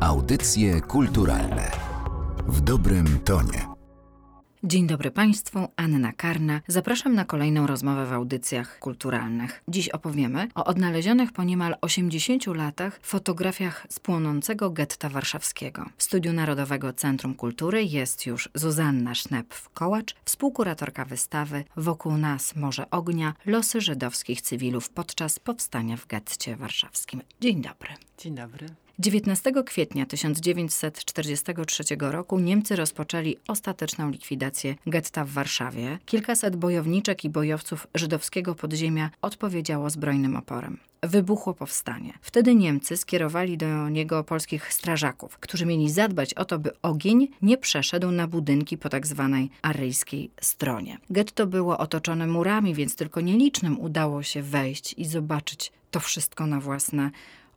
Audycje kulturalne w dobrym tonie. Dzień dobry Państwu, Anna Karna. Zapraszam na kolejną rozmowę w audycjach kulturalnych. Dziś opowiemy o odnalezionych po niemal 80 latach fotografiach z płonącego getta warszawskiego. W Studiu Narodowego Centrum Kultury jest już Zuzanna Sznep-Kołacz, współkuratorka wystawy Wokół nas Morze Ognia – losy żydowskich cywilów podczas powstania w getcie warszawskim. Dzień dobry. Dzień dobry. 19 kwietnia 1943 roku Niemcy rozpoczęli ostateczną likwidację getta w Warszawie. Kilkaset bojowniczek i bojowców żydowskiego podziemia odpowiedziało zbrojnym oporem. Wybuchło powstanie. Wtedy Niemcy skierowali do niego polskich strażaków, którzy mieli zadbać o to, by ogień nie przeszedł na budynki po tak zwanej aryjskiej stronie. Getto było otoczone murami, więc tylko nielicznym udało się wejść i zobaczyć to wszystko na własne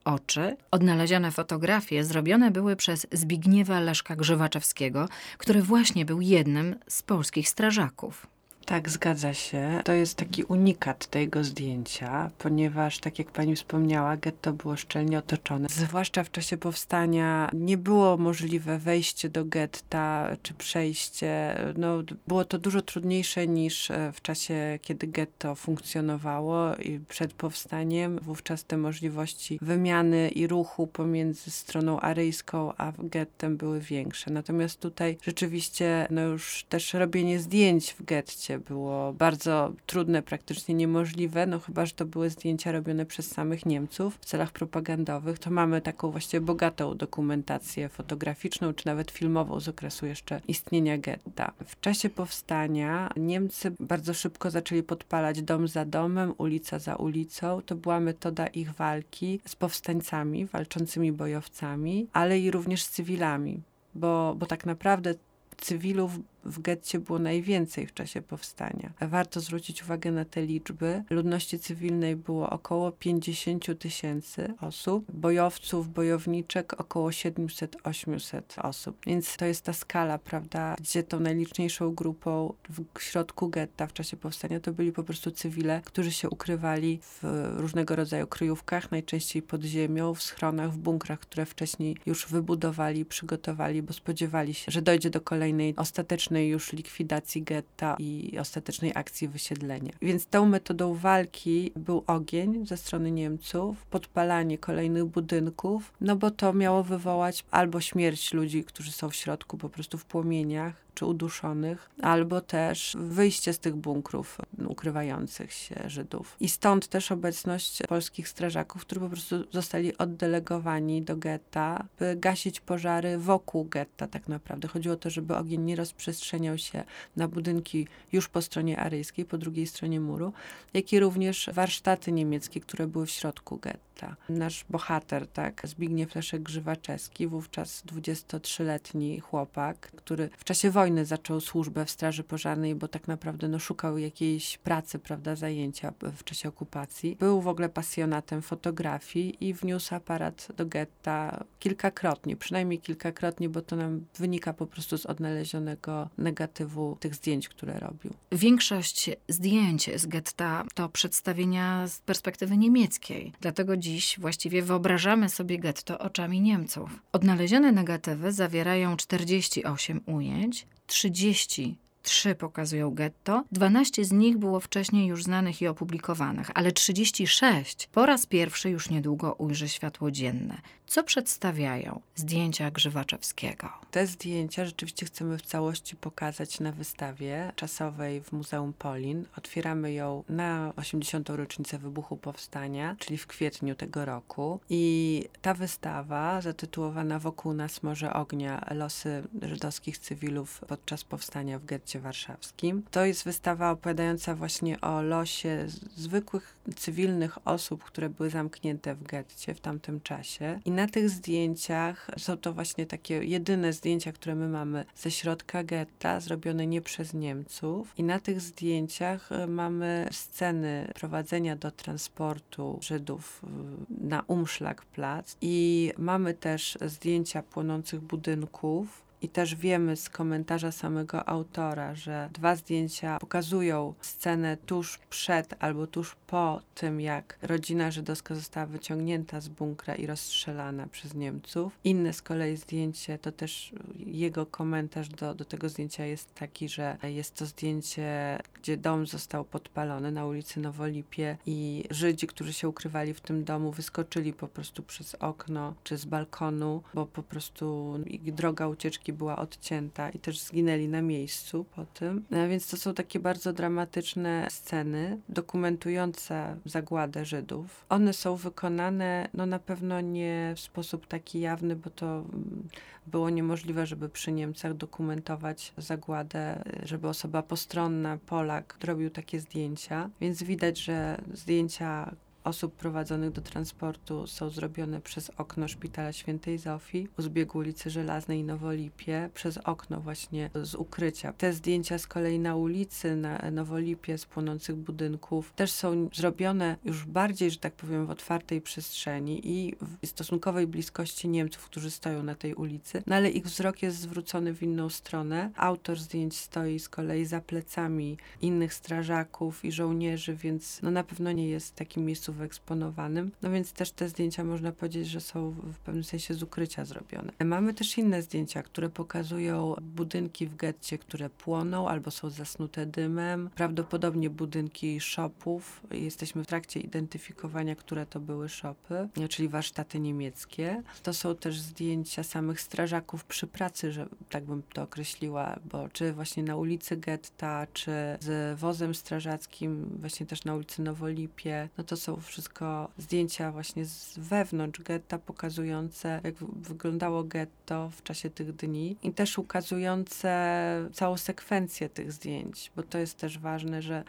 oczy. Odnalezione fotografie zrobione były przez Zbigniewa Leszka Grzywaczewskiego, który właśnie był jednym z polskich strażaków. Tak, zgadza się. To jest taki unikat tego zdjęcia, ponieważ, tak jak pani wspomniała, getto było szczelnie otoczone. Zwłaszcza w czasie powstania nie było możliwe wejście do getta czy przejście. No, było to dużo trudniejsze niż e, w czasie, kiedy getto funkcjonowało i przed powstaniem. Wówczas te możliwości wymiany i ruchu pomiędzy stroną aryjską a gettem były większe. Natomiast tutaj rzeczywiście no już też robienie zdjęć w getcie było bardzo trudne, praktycznie niemożliwe, no chyba, że to były zdjęcia robione przez samych Niemców w celach propagandowych, to mamy taką właściwie bogatą dokumentację fotograficzną, czy nawet filmową z okresu jeszcze istnienia getta. W czasie powstania Niemcy bardzo szybko zaczęli podpalać dom za domem, ulica za ulicą. To była metoda ich walki z powstańcami, walczącymi bojowcami, ale i również z cywilami. Bo, bo tak naprawdę cywilów w getcie było najwięcej w czasie powstania. Warto zwrócić uwagę na te liczby. Ludności cywilnej było około 50 tysięcy osób, bojowców, bojowniczek około 700-800 osób. Więc to jest ta skala, prawda, gdzie tą najliczniejszą grupą w środku getta w czasie powstania to byli po prostu cywile, którzy się ukrywali w różnego rodzaju kryjówkach, najczęściej pod ziemią, w schronach, w bunkrach, które wcześniej już wybudowali, przygotowali, bo spodziewali się, że dojdzie do kolejnej ostatecznej ostatecznej już likwidacji getta i ostatecznej akcji wysiedlenia. Więc tą metodą walki był ogień ze strony Niemców, podpalanie kolejnych budynków, no bo to miało wywołać albo śmierć ludzi, którzy są w środku po prostu w płomieniach, czy uduszonych, albo też wyjście z tych bunkrów ukrywających się Żydów. I stąd też obecność polskich strażaków, którzy po prostu zostali oddelegowani do getta, by gasić pożary wokół getta tak naprawdę. Chodziło o to, żeby ogień nie rozprzestrzeniał się na budynki już po stronie aryjskiej, po drugiej stronie muru, jak i również warsztaty niemieckie, które były w środku getta. Nasz bohater, tak, Zbigniew Leszek Grzywaczewski, wówczas 23-letni chłopak, który w czasie wojny zaczął służbę w Straży Pożarnej, bo tak naprawdę no, szukał jakiejś pracy, prawda, zajęcia w czasie okupacji. Był w ogóle pasjonatem fotografii i wniósł aparat do getta kilkakrotnie, przynajmniej kilkakrotnie, bo to nam wynika po prostu z odnalezionego negatywu tych zdjęć, które robił. Większość zdjęć z getta to przedstawienia z perspektywy niemieckiej. Dlatego dziś właściwie wyobrażamy sobie getto oczami Niemców. Odnalezione negatywy zawierają 48 ujęć, 30 Trzy pokazują getto, 12 z nich było wcześniej już znanych i opublikowanych, ale 36 po raz pierwszy już niedługo ujrzy światło dzienne. Co przedstawiają zdjęcia Grzywaczewskiego? Te zdjęcia rzeczywiście chcemy w całości pokazać na wystawie czasowej w Muzeum Polin. Otwieramy ją na 80. rocznicę wybuchu powstania, czyli w kwietniu tego roku. I ta wystawa, zatytułowana Wokół nas Morze Ognia, losy żydowskich cywilów podczas powstania w getcie warszawskim, to jest wystawa opowiadająca właśnie o losie zwykłych cywilnych osób, które były zamknięte w getcie w tamtym czasie. I na tych zdjęciach są to właśnie takie jedyne zdjęcia, które my mamy ze środka getta, zrobione nie przez Niemców. I na tych zdjęciach e, mamy sceny prowadzenia do transportu Żydów na Umschlagplatz i mamy też zdjęcia płonących budynków I też wiemy z komentarza samego autora, że dwa zdjęcia pokazują scenę tuż przed albo tuż po tym, jak rodzina żydowska została wyciągnięta z bunkra i rozstrzelana przez Niemców. Inne z kolei zdjęcie, to też jego komentarz do, do tego zdjęcia jest taki, że jest to zdjęcie, gdzie dom został podpalony na ulicy Nowolipie i Żydzi, którzy się ukrywali w tym domu, wyskoczyli po prostu przez okno czy z balkonu, bo po prostu ich droga ucieczki była odcięta i też zginęli na miejscu po tym. No, więc to są takie bardzo dramatyczne sceny dokumentujące zagładę Żydów. One są wykonane, no na pewno nie w sposób taki jawny, bo to mm, było niemożliwe, żeby przy Niemcach dokumentować zagładę, żeby osoba postronna, Polak, robił takie zdjęcia. Więc widać, że zdjęcia osób prowadzonych do transportu są zrobione przez okno szpitala świętej Zofii u zbiegu ulicy Żelaznej i Nowolipie, przez okno właśnie z ukrycia. Te zdjęcia z kolei na ulicy, na Nowolipie z płonących budynków też są zrobione już bardziej, że tak powiem, w otwartej przestrzeni i w stosunkowej bliskości Niemców, którzy stoją na tej ulicy, no ale ich wzrok jest zwrócony w inną stronę. Autor zdjęć stoi z kolei za plecami innych strażaków i żołnierzy, więc no na pewno nie jest takim miejscu wyeksponowanym. No więc też te zdjęcia można powiedzieć, że są w pewnym sensie z ukrycia zrobione. Mamy też inne zdjęcia, które pokazują budynki w getcie, które płoną albo są zasnute dymem. Prawdopodobnie budynki shopów. Jesteśmy w trakcie identyfikowania, które to były shopy, czyli warsztaty niemieckie. To są też zdjęcia samych strażaków przy pracy, że tak bym to określiła, bo czy właśnie na ulicy getta, czy z wozem strażackim, właśnie też na ulicy Nowolipie, no to są wszystko zdjęcia właśnie z wewnątrz getta, pokazujące, jak wyglądało getto w czasie tych dni i też ukazujące całą sekwencję tych zdjęć, bo to jest też ważne, że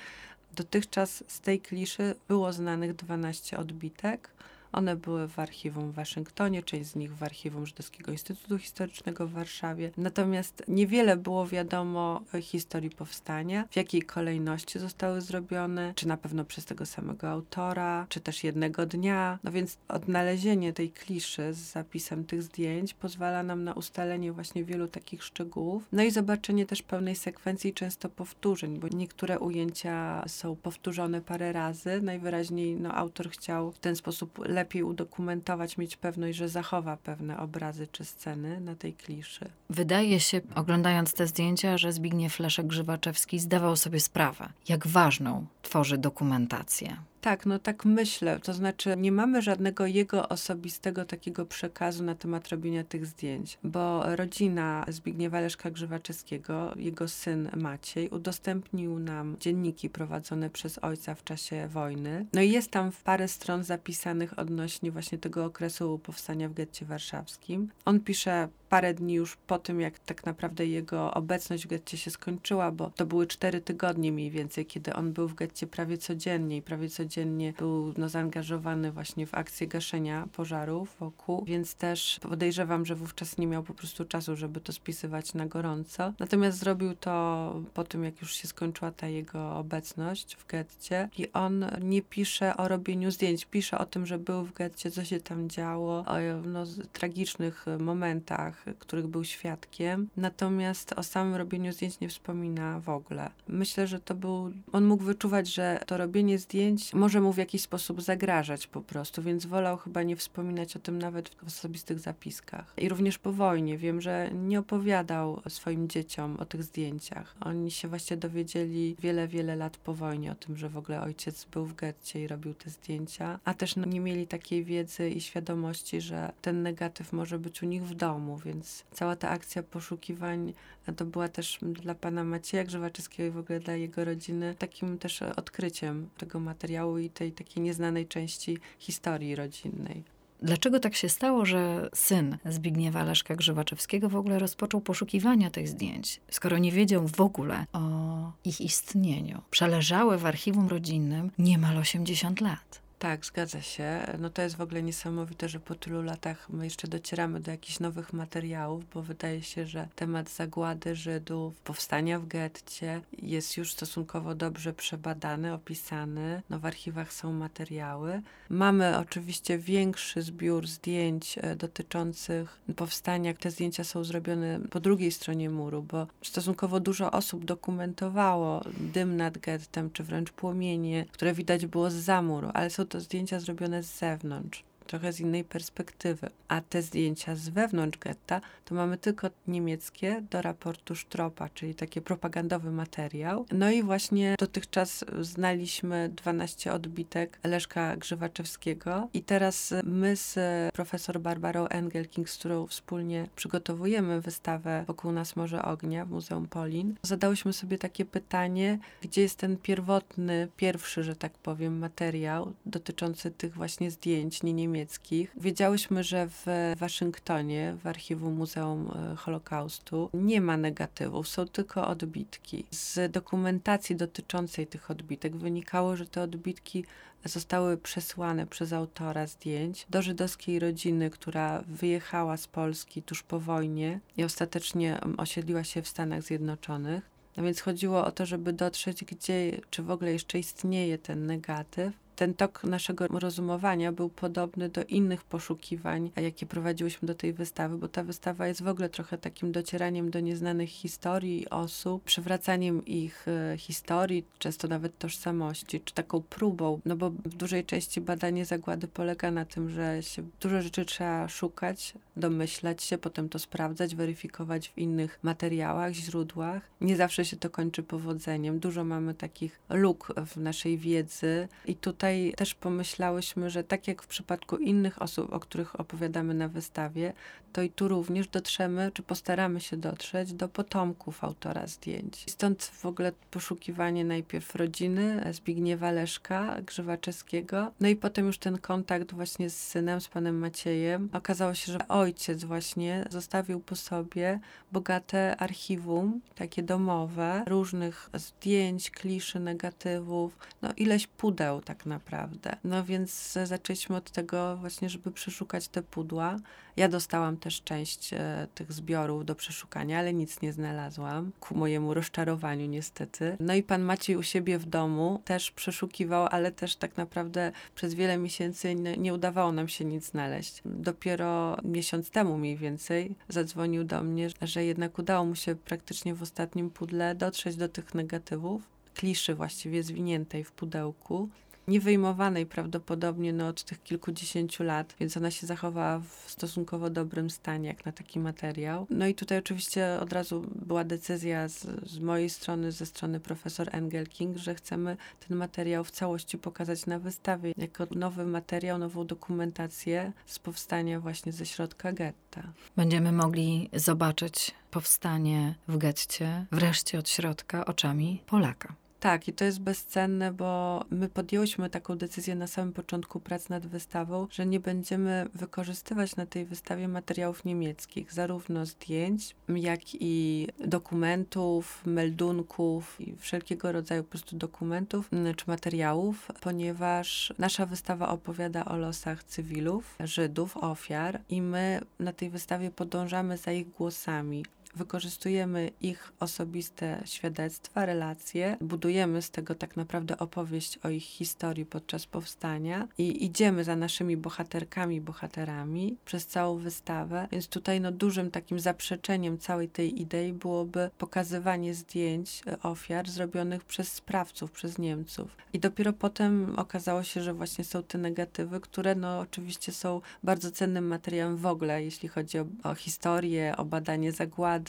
dotychczas z tej kliszy było znanych 12 odbitek, one były w archiwum w Waszyngtonie, część z nich w archiwum Żydowskiego Instytutu Historycznego w Warszawie. Natomiast niewiele było wiadomo historii powstania, w jakiej kolejności zostały zrobione, czy na pewno przez tego samego autora, czy też jednego dnia. No więc odnalezienie tej kliszy z zapisem tych zdjęć pozwala nam na ustalenie właśnie wielu takich szczegółów. No i zobaczenie też pełnej sekwencji, często powtórzeń, bo niektóre ujęcia są powtórzone parę razy. Najwyraźniej no, autor chciał w ten sposób lepiej lepiej udokumentować, mieć pewność, że zachowa pewne obrazy czy sceny na tej kliszy. Wydaje się, oglądając te zdjęcia, że Zbigniew Leszek-Grzywaczewski zdawał sobie sprawę, jak ważną tworzy dokumentację. Tak, no tak myślę. To znaczy, nie mamy żadnego jego osobistego takiego przekazu na temat robienia tych zdjęć, bo rodzina Zbigniewa Leszka Grzywaczewskiego, jego syn Maciej, udostępnił nam dzienniki prowadzone przez ojca w czasie wojny. No i jest tam parę stron zapisanych odnośnie właśnie tego okresu powstania w getcie warszawskim. On pisze parę dni już po tym, jak tak naprawdę jego obecność w getcie się skończyła, bo to były cztery tygodnie mniej więcej, kiedy on był w getcie prawie codziennie i prawie codziennie był no, zaangażowany właśnie w akcję gaszenia pożarów wokół, więc też podejrzewam, że wówczas nie miał po prostu czasu, żeby to spisywać na gorąco. Natomiast zrobił to po tym, jak już się skończyła ta jego obecność w getcie i on nie pisze o robieniu zdjęć, pisze o tym, że był w getcie, co się tam działo, o no, tragicznych momentach, których był świadkiem, natomiast o samym robieniu zdjęć nie wspomina w ogóle. Myślę, że to był, on mógł wyczuwać, że to robienie zdjęć może mu w jakiś sposób zagrażać po prostu, więc wolał chyba nie wspominać o tym nawet w osobistych zapiskach. I również po wojnie wiem, że nie opowiadał swoim dzieciom o tych zdjęciach. Oni się właśnie dowiedzieli wiele, wiele lat po wojnie o tym, że w ogóle ojciec był w getcie i robił te zdjęcia, a też nie mieli takiej wiedzy i świadomości, że ten negatyw może być u nich w domu, więc cała ta akcja poszukiwań to była też dla pana Macieja Grzewaczyskiego i w ogóle dla jego rodziny takim też odkryciem tego materiału i tej takiej nieznanej części historii rodzinnej. Dlaczego tak się stało, że syn Zbigniewa Leszka Grzywaczewskiego w ogóle rozpoczął poszukiwania tych zdjęć, skoro nie wiedział w ogóle o ich istnieniu? Przeleżały w archiwum rodzinnym niemal 80 lat. Tak, zgadza się. No to jest w ogóle niesamowite, że po tylu latach my jeszcze docieramy do jakichś nowych materiałów, bo wydaje się, że temat zagłady Żydów, powstania w getcie jest już stosunkowo dobrze przebadany, opisany. No w archiwach są materiały. Mamy oczywiście większy zbiór zdjęć e, dotyczących powstania. Te zdjęcia są zrobione po drugiej stronie muru, bo stosunkowo dużo osób dokumentowało dym nad gettem, czy wręcz płomienie, które widać było z zamuru, ale są to zdjęcia zrobione z zewnątrz trochę z innej perspektywy. A te zdjęcia z wewnątrz getta to mamy tylko niemieckie do raportu Stropa, czyli taki propagandowy materiał. No i właśnie dotychczas znaliśmy 12 odbitek Leszka Grzywaczewskiego i teraz my z profesor Barbarą Engelking, z którą wspólnie przygotowujemy wystawę Wokół nas Morze Ognia w Muzeum Polin, zadałyśmy sobie takie pytanie, gdzie jest ten pierwotny, pierwszy, że tak powiem, materiał dotyczący tych właśnie zdjęć nie niemieckich niemieckich. Wiedziałyśmy, że w Waszyngtonie, w archiwum Muzeum e, Holokaustu, nie ma negatywów, są tylko odbitki. Z dokumentacji dotyczącej tych odbitek wynikało, że te odbitki zostały przesłane przez autora zdjęć do żydowskiej rodziny, która wyjechała z Polski tuż po wojnie i ostatecznie osiedliła się w Stanach Zjednoczonych. No więc chodziło o to, żeby dotrzeć, gdzie, czy w ogóle jeszcze istnieje ten negatyw, ten tok naszego rozumowania był podobny do innych poszukiwań, jakie prowadziłyśmy do tej wystawy, bo ta wystawa jest w ogóle trochę takim docieraniem do nieznanych historii osób, przywracaniem ich e, historii, często nawet tożsamości, czy taką próbą, no bo w dużej części badanie zagłady polega na tym, że się dużo rzeczy trzeba szukać, domyślać się, potem to sprawdzać, weryfikować w innych materiałach, źródłach. Nie zawsze się to kończy powodzeniem. Dużo mamy takich luk w naszej wiedzy i tutaj tutaj też pomyślałyśmy, że tak jak w przypadku innych osób, o których opowiadamy na wystawie, to i tu również dotrzemy, czy postaramy się dotrzeć do potomków autora zdjęć. Stąd w ogóle poszukiwanie najpierw rodziny Zbigniewa Leszka Grzywaczewskiego, no i potem już ten kontakt właśnie z synem, z panem Maciejem. Okazało się, że ojciec właśnie zostawił po sobie bogate archiwum, takie domowe, różnych zdjęć, kliszy, negatywów, no ileś pudeł tak naprawdę naprawdę. No więc zaczęliśmy od tego właśnie, żeby przeszukać te pudła. Ja dostałam też część e, tych zbiorów do przeszukania, ale nic nie znalazłam, ku mojemu rozczarowaniu niestety. No i pan Maciej u siebie w domu też przeszukiwał, ale też tak naprawdę przez wiele miesięcy nie, nie udawało nam się nic znaleźć. Dopiero miesiąc temu mniej więcej zadzwonił do mnie, że jednak udało mu się praktycznie w ostatnim pudle dotrzeć do tych negatywów kliszy właściwie zwiniętej w pudełku niewyjmowanej prawdopodobnie no, od tych kilkudziesięciu lat, więc ona się zachowała w stosunkowo dobrym stanie, jak na taki materiał. No i tutaj oczywiście od razu była decyzja z, z mojej strony, ze strony profesor Engelking, że chcemy ten materiał w całości pokazać na wystawie, jako nowy materiał, nową dokumentację z powstania właśnie ze środka getta. Będziemy mogli zobaczyć powstanie w getcie wreszcie od środka oczami Polaka. Tak, i to jest bezcenne, bo my podjęłyśmy taką decyzję na samym początku prac nad wystawą, że nie będziemy wykorzystywać na tej wystawie materiałów niemieckich, zarówno zdjęć, jak i dokumentów, meldunków i wszelkiego rodzaju po prostu dokumentów czy materiałów, ponieważ nasza wystawa opowiada o losach cywilów, Żydów, ofiar i my na tej wystawie podążamy za ich głosami wykorzystujemy ich osobiste świadectwa, relacje, budujemy z tego tak naprawdę opowieść o ich historii podczas powstania i idziemy za naszymi bohaterkami, bohaterami przez całą wystawę. Więc tutaj no, dużym takim zaprzeczeniem całej tej idei byłoby pokazywanie zdjęć ofiar zrobionych przez sprawców, przez Niemców. I dopiero potem okazało się, że właśnie są te negatywy, które no oczywiście są bardzo cennym materiałem w ogóle, jeśli chodzi o, o historię, o badanie zagłady,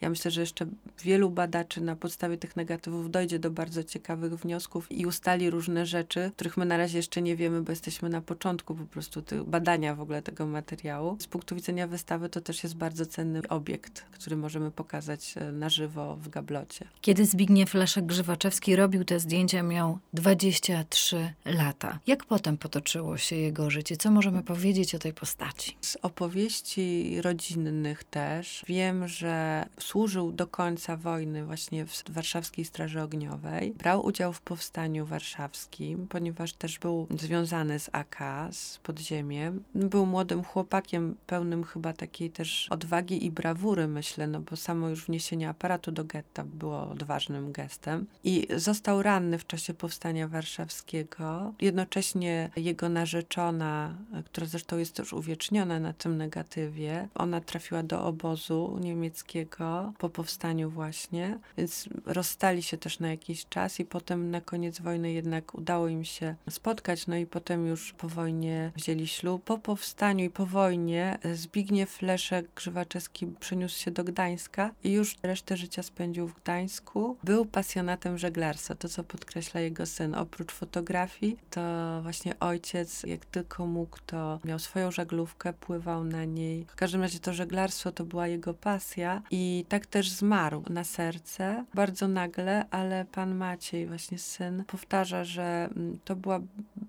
ja myślę, że jeszcze wielu badaczy na podstawie tych negatywów dojdzie do bardzo ciekawych wniosków i ustali różne rzeczy, których my na razie jeszcze nie wiemy, bo jesteśmy na początku po prostu badania w ogóle tego materiału. Z punktu widzenia wystawy to też jest bardzo cenny obiekt, który możemy pokazać e, na żywo w gablocie. Kiedy Zbigniew Leszek Grzywaczewski robił te zdjęcia, miał 23 lata. Jak potem potoczyło się jego życie? Co możemy powiedzieć o tej postaci? Z opowieści rodzinnych też wiem, że służył do końca wojny właśnie w Warszawskiej Straży Ogniowej. Brał udział w powstaniu warszawskim, ponieważ też był związany z AK, z podziemiem. Był młodym chłopakiem, pełnym chyba takiej też odwagi i brawury, myślę, no bo samo już wniesienie aparatu do getta było odważnym gestem. I został ranny w czasie powstania warszawskiego. Jednocześnie jego narzeczona, która zresztą jest też uwieczniona na tym negatywie, ona trafiła do obozu niemieckiego po powstaniu właśnie, więc rozstali się też na jakiś czas i potem na koniec wojny jednak udało im się spotkać, no i potem już po wojnie wzięli ślub. Po powstaniu i po wojnie Zbigniew Leszek Grzywaczewski przeniósł się do Gdańska i już resztę życia spędził w Gdańsku. Był pasjonatem żeglarstwa, to co podkreśla jego syn. Oprócz fotografii, to właśnie ojciec, jak tylko mógł, to miał swoją żaglówkę, pływał na niej. W każdym razie to żeglarstwo to była jego pasja i tak też zmarł na serce, bardzo nagle, ale pan Maciej, właśnie syn, powtarza, że mm, to była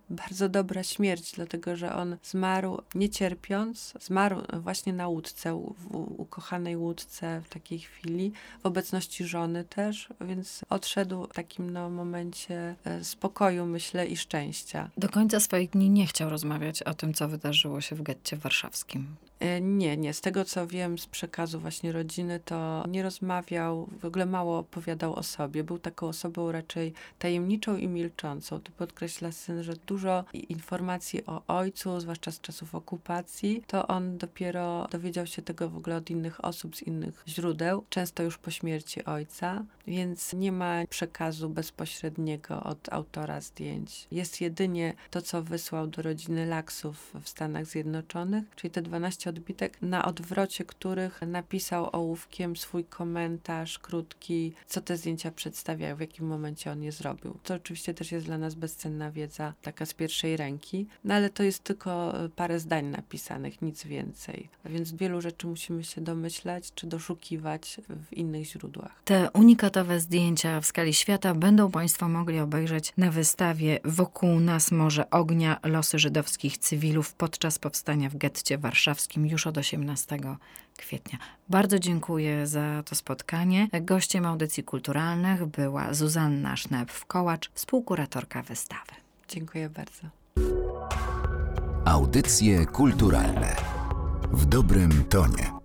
bardzo dobra śmierć, dlatego że on zmarł nie cierpiąc, zmarł właśnie na łódce, w ukochanej łódce w takiej chwili, w obecności żony też, więc odszedł w takim no, momencie e, spokoju, myślę, i szczęścia. Do końca swoich dni nie chciał rozmawiać o tym, co wydarzyło się w getcie warszawskim. E, nie, nie. Z tego, co wiem z przekazu właśnie rodziny, to nie rozmawiał, w ogóle mało opowiadał o sobie. Był taką osobą raczej tajemniczą i milczącą. Tu podkreśla syn, że dużo informacji o ojcu, zwłaszcza z czasów okupacji, to on dopiero dowiedział się tego w ogóle od innych osób, z innych źródeł, często już po śmierci ojca, więc nie ma przekazu bezpośredniego od autora zdjęć. Jest jedynie to, co wysłał do rodziny Laksów w Stanach Zjednoczonych, czyli te 12 odbitek, na odwrocie których napisał ołówkiem swój komentarz krótki, co te zdjęcia przedstawiają, w jakim momencie on je zrobił. To oczywiście też jest dla nas bezcenna wiedza, taka z pierwszej ręki, no ale to jest tylko e, parę zdań napisanych, nic więcej. A więc wielu rzeczy musimy się domyślać czy doszukiwać w innych źródłach. Te unikatowe zdjęcia w skali świata będą Państwo mogli obejrzeć na wystawie Wokół nas morze ognia losy żydowskich cywilów podczas powstania w getcie warszawskim już od 18 kwietnia. Bardzo dziękuję za to spotkanie. Gościem audycji kulturalnych była Zuzanna Sznep-Kołacz, współkuratorka wystawy. Dziękuję bardzo. Audycje kulturalne w dobrym tonie.